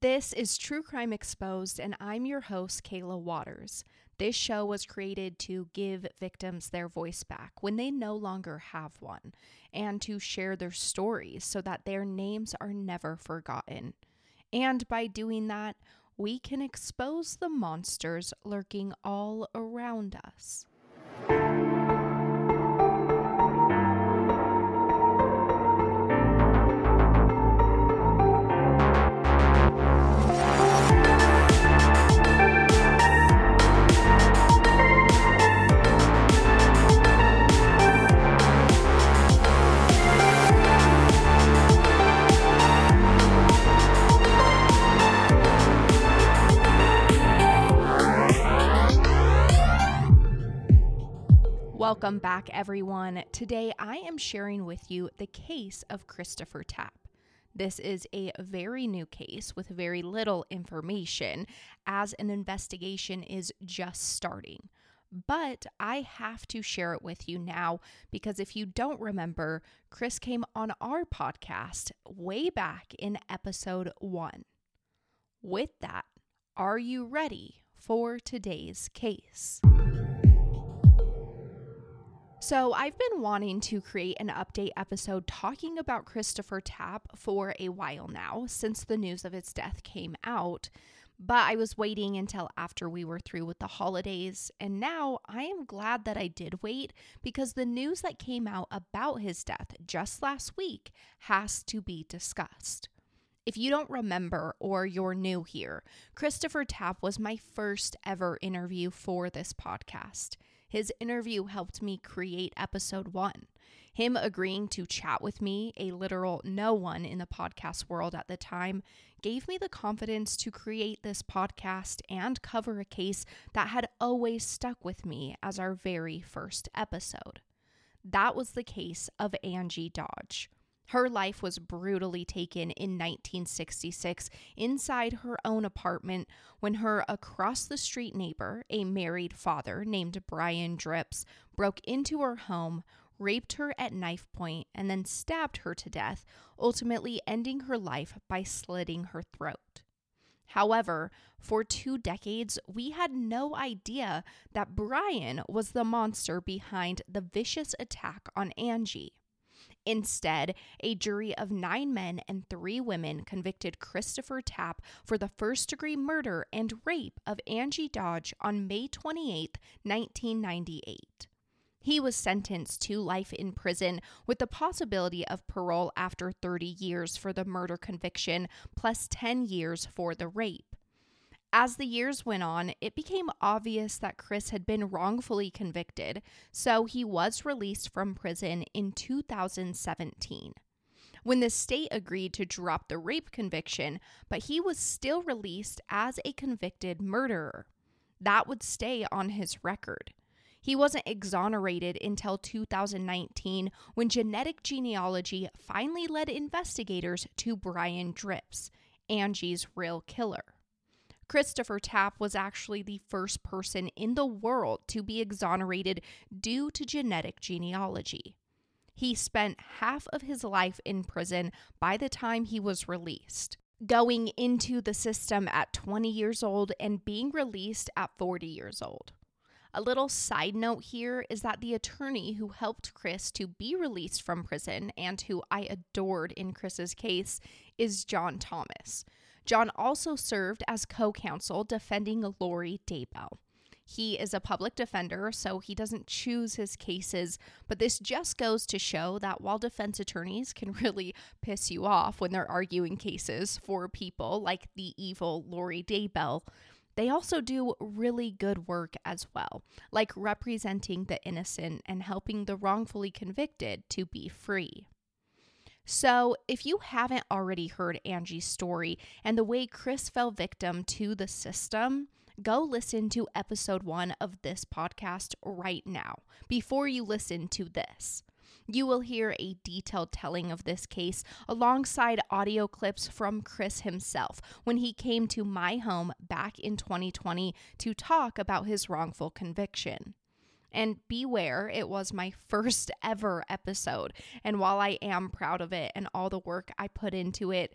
This is True Crime Exposed, and I'm your host, Kayla Waters. This show was created to give victims their voice back when they no longer have one, and to share their stories so that their names are never forgotten. And by doing that, we can expose the monsters lurking all around us. Welcome back, everyone. Today I am sharing with you the case of Christopher Tapp. This is a very new case with very little information as an investigation is just starting. But I have to share it with you now because if you don't remember, Chris came on our podcast way back in episode one. With that, are you ready for today's case? So, I've been wanting to create an update episode talking about Christopher Tapp for a while now, since the news of his death came out. But I was waiting until after we were through with the holidays, and now I am glad that I did wait because the news that came out about his death just last week has to be discussed. If you don't remember or you're new here, Christopher Tapp was my first ever interview for this podcast. His interview helped me create episode one. Him agreeing to chat with me, a literal no one in the podcast world at the time, gave me the confidence to create this podcast and cover a case that had always stuck with me as our very first episode. That was the case of Angie Dodge. Her life was brutally taken in 1966 inside her own apartment when her across the street neighbor, a married father named Brian Dripps, broke into her home, raped her at knife point, and then stabbed her to death, ultimately ending her life by slitting her throat. However, for two decades, we had no idea that Brian was the monster behind the vicious attack on Angie. Instead, a jury of nine men and three women convicted Christopher Tapp for the first degree murder and rape of Angie Dodge on May 28, 1998. He was sentenced to life in prison with the possibility of parole after 30 years for the murder conviction, plus 10 years for the rape. As the years went on, it became obvious that Chris had been wrongfully convicted, so he was released from prison in 2017. When the state agreed to drop the rape conviction, but he was still released as a convicted murderer. That would stay on his record. He wasn't exonerated until 2019 when genetic genealogy finally led investigators to Brian Dripps, Angie's real killer. Christopher Tapp was actually the first person in the world to be exonerated due to genetic genealogy. He spent half of his life in prison by the time he was released, going into the system at 20 years old and being released at 40 years old. A little side note here is that the attorney who helped Chris to be released from prison and who I adored in Chris's case is John Thomas, John also served as co counsel defending Lori Daybell. He is a public defender, so he doesn't choose his cases, but this just goes to show that while defense attorneys can really piss you off when they're arguing cases for people like the evil Lori Daybell, they also do really good work as well, like representing the innocent and helping the wrongfully convicted to be free. So, if you haven't already heard Angie's story and the way Chris fell victim to the system, go listen to episode one of this podcast right now before you listen to this. You will hear a detailed telling of this case alongside audio clips from Chris himself when he came to my home back in 2020 to talk about his wrongful conviction. And beware, it was my first ever episode. And while I am proud of it and all the work I put into it,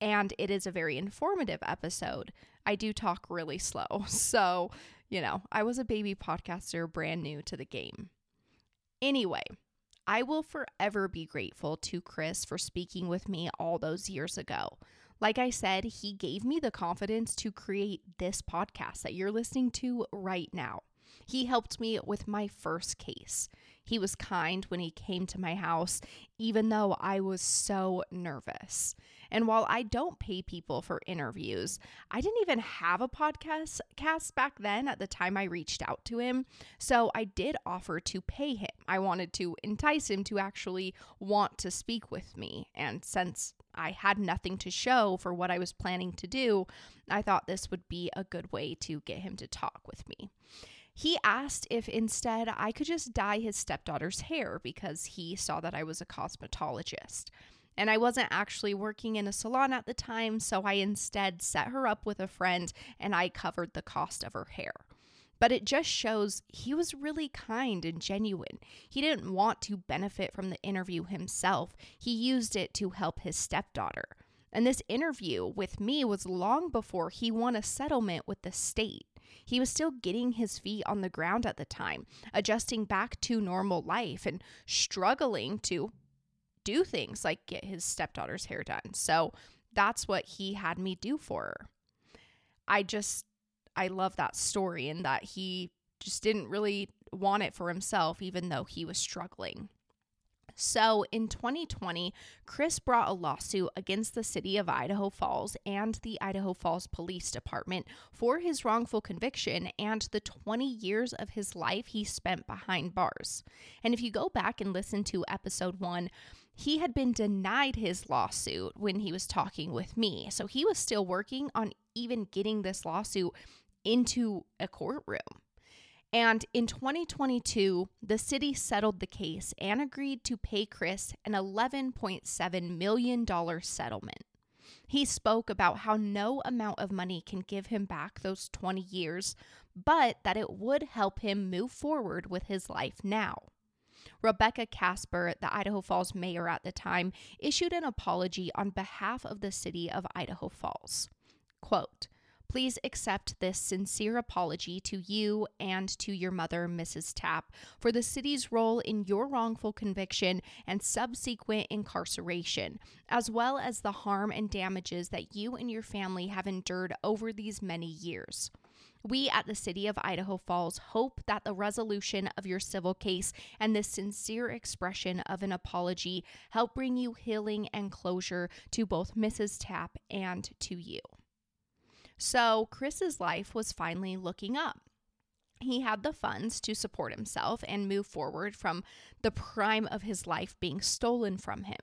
and it is a very informative episode. I do talk really slow. So, you know, I was a baby podcaster brand new to the game. Anyway, I will forever be grateful to Chris for speaking with me all those years ago. Like I said, he gave me the confidence to create this podcast that you're listening to right now. He helped me with my first case. He was kind when he came to my house, even though I was so nervous. And while I don't pay people for interviews, I didn't even have a podcast cast back then at the time I reached out to him. So I did offer to pay him. I wanted to entice him to actually want to speak with me. And since I had nothing to show for what I was planning to do, I thought this would be a good way to get him to talk with me. He asked if instead I could just dye his stepdaughter's hair because he saw that I was a cosmetologist. And I wasn't actually working in a salon at the time, so I instead set her up with a friend and I covered the cost of her hair. But it just shows he was really kind and genuine. He didn't want to benefit from the interview himself, he used it to help his stepdaughter. And this interview with me was long before he won a settlement with the state. He was still getting his feet on the ground at the time, adjusting back to normal life and struggling to do things like get his stepdaughter's hair done. So that's what he had me do for her. I just, I love that story and that he just didn't really want it for himself, even though he was struggling. So in 2020, Chris brought a lawsuit against the city of Idaho Falls and the Idaho Falls Police Department for his wrongful conviction and the 20 years of his life he spent behind bars. And if you go back and listen to episode one, he had been denied his lawsuit when he was talking with me. So he was still working on even getting this lawsuit into a courtroom. And in 2022, the city settled the case and agreed to pay Chris an $11.7 million settlement. He spoke about how no amount of money can give him back those 20 years, but that it would help him move forward with his life now. Rebecca Casper, the Idaho Falls mayor at the time, issued an apology on behalf of the city of Idaho Falls. Quote, Please accept this sincere apology to you and to your mother, Mrs. Tapp, for the city's role in your wrongful conviction and subsequent incarceration, as well as the harm and damages that you and your family have endured over these many years. We at the City of Idaho Falls hope that the resolution of your civil case and this sincere expression of an apology help bring you healing and closure to both Mrs. Tapp and to you. So, Chris's life was finally looking up. He had the funds to support himself and move forward from the prime of his life being stolen from him.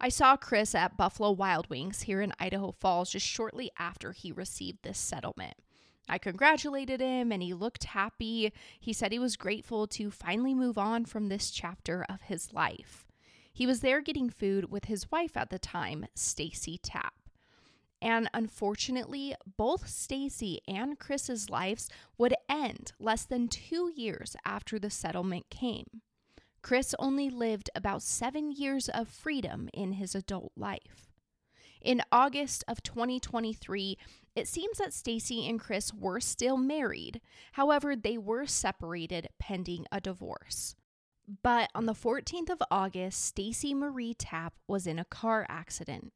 I saw Chris at Buffalo Wild Wings here in Idaho Falls just shortly after he received this settlement. I congratulated him and he looked happy. He said he was grateful to finally move on from this chapter of his life. He was there getting food with his wife at the time, Stacy Tapp. And unfortunately, both Stacy and Chris's lives would end less than 2 years after the settlement came. Chris only lived about 7 years of freedom in his adult life. In August of 2023, it seems that Stacy and Chris were still married. However, they were separated pending a divorce. But on the 14th of August, Stacy Marie Tapp was in a car accident.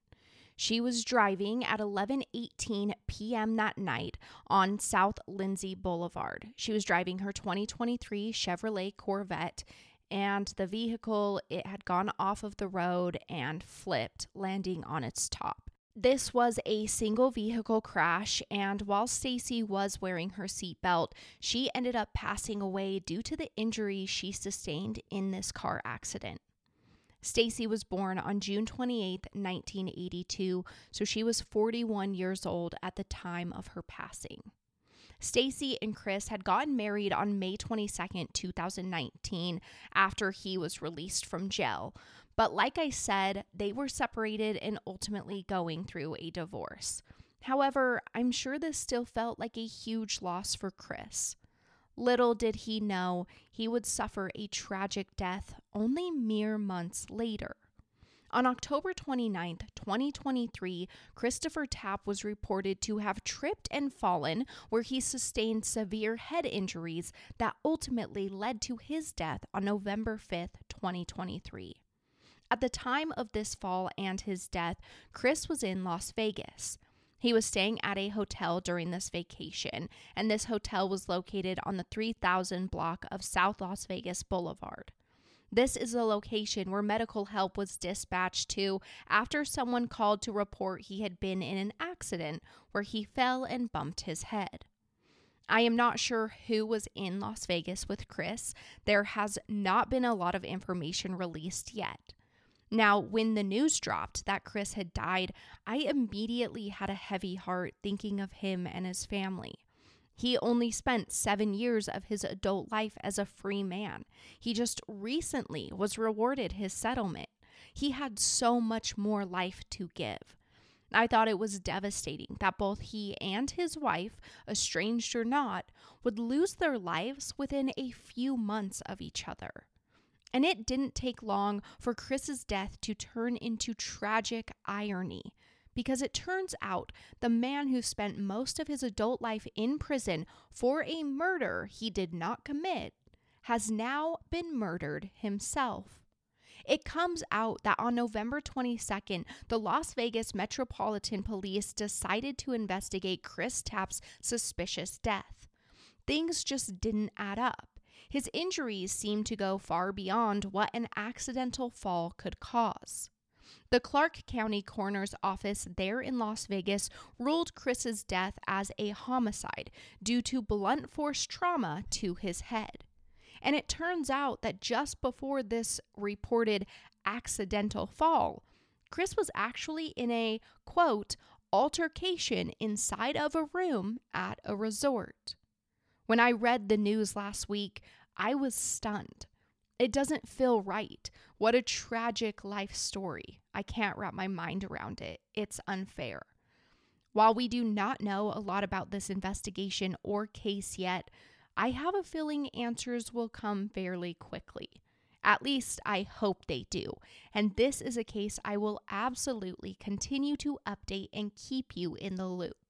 She was driving at 11:18 p.m. that night on South Lindsay Boulevard. She was driving her 2023 Chevrolet Corvette and the vehicle it had gone off of the road and flipped landing on its top this was a single vehicle crash and while Stacy was wearing her seatbelt she ended up passing away due to the injuries she sustained in this car accident Stacy was born on June 28, 1982, so she was 41 years old at the time of her passing. Stacy and Chris had gotten married on May 22nd, 2019, after he was released from jail. But like I said, they were separated and ultimately going through a divorce. However, I'm sure this still felt like a huge loss for Chris. Little did he know he would suffer a tragic death only mere months later. On October 29, 2023, Christopher Tapp was reported to have tripped and fallen, where he sustained severe head injuries that ultimately led to his death on November 5, 2023. At the time of this fall and his death, Chris was in Las Vegas. He was staying at a hotel during this vacation, and this hotel was located on the 3000 block of South Las Vegas Boulevard. This is the location where medical help was dispatched to after someone called to report he had been in an accident where he fell and bumped his head. I am not sure who was in Las Vegas with Chris. There has not been a lot of information released yet. Now, when the news dropped that Chris had died, I immediately had a heavy heart thinking of him and his family. He only spent seven years of his adult life as a free man. He just recently was rewarded his settlement. He had so much more life to give. I thought it was devastating that both he and his wife, estranged or not, would lose their lives within a few months of each other. And it didn't take long for Chris's death to turn into tragic irony because it turns out the man who spent most of his adult life in prison for a murder he did not commit has now been murdered himself. It comes out that on November 22nd, the Las Vegas Metropolitan Police decided to investigate Chris Tapp's suspicious death. Things just didn't add up. His injuries seemed to go far beyond what an accidental fall could cause. The Clark County Coroner's Office there in Las Vegas ruled Chris's death as a homicide due to blunt force trauma to his head. And it turns out that just before this reported accidental fall, Chris was actually in a quote altercation inside of a room at a resort. When I read the news last week, I was stunned. It doesn't feel right. What a tragic life story. I can't wrap my mind around it. It's unfair. While we do not know a lot about this investigation or case yet, I have a feeling answers will come fairly quickly. At least I hope they do. And this is a case I will absolutely continue to update and keep you in the loop.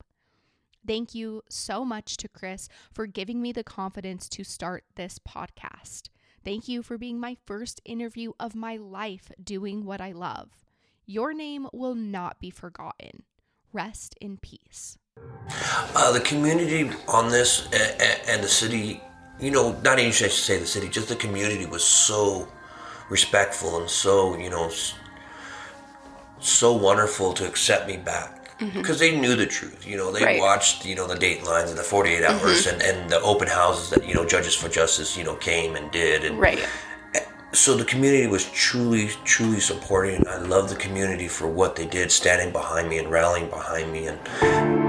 Thank you so much to Chris for giving me the confidence to start this podcast. Thank you for being my first interview of my life doing what I love. Your name will not be forgotten. Rest in peace. Uh, the community on this and, and, the city, you know, not even should I say the city, just the community was so respectful and so, you know, so wonderful to accept me back because mm-hmm. they knew the truth. You know, they right. watched you know the lines and the 48 hours mm-hmm. and, and the open houses that you know Judges for Justice you know came and did and right. So the community was truly, truly supporting. I love the community for what they did, standing behind me and rallying behind me, and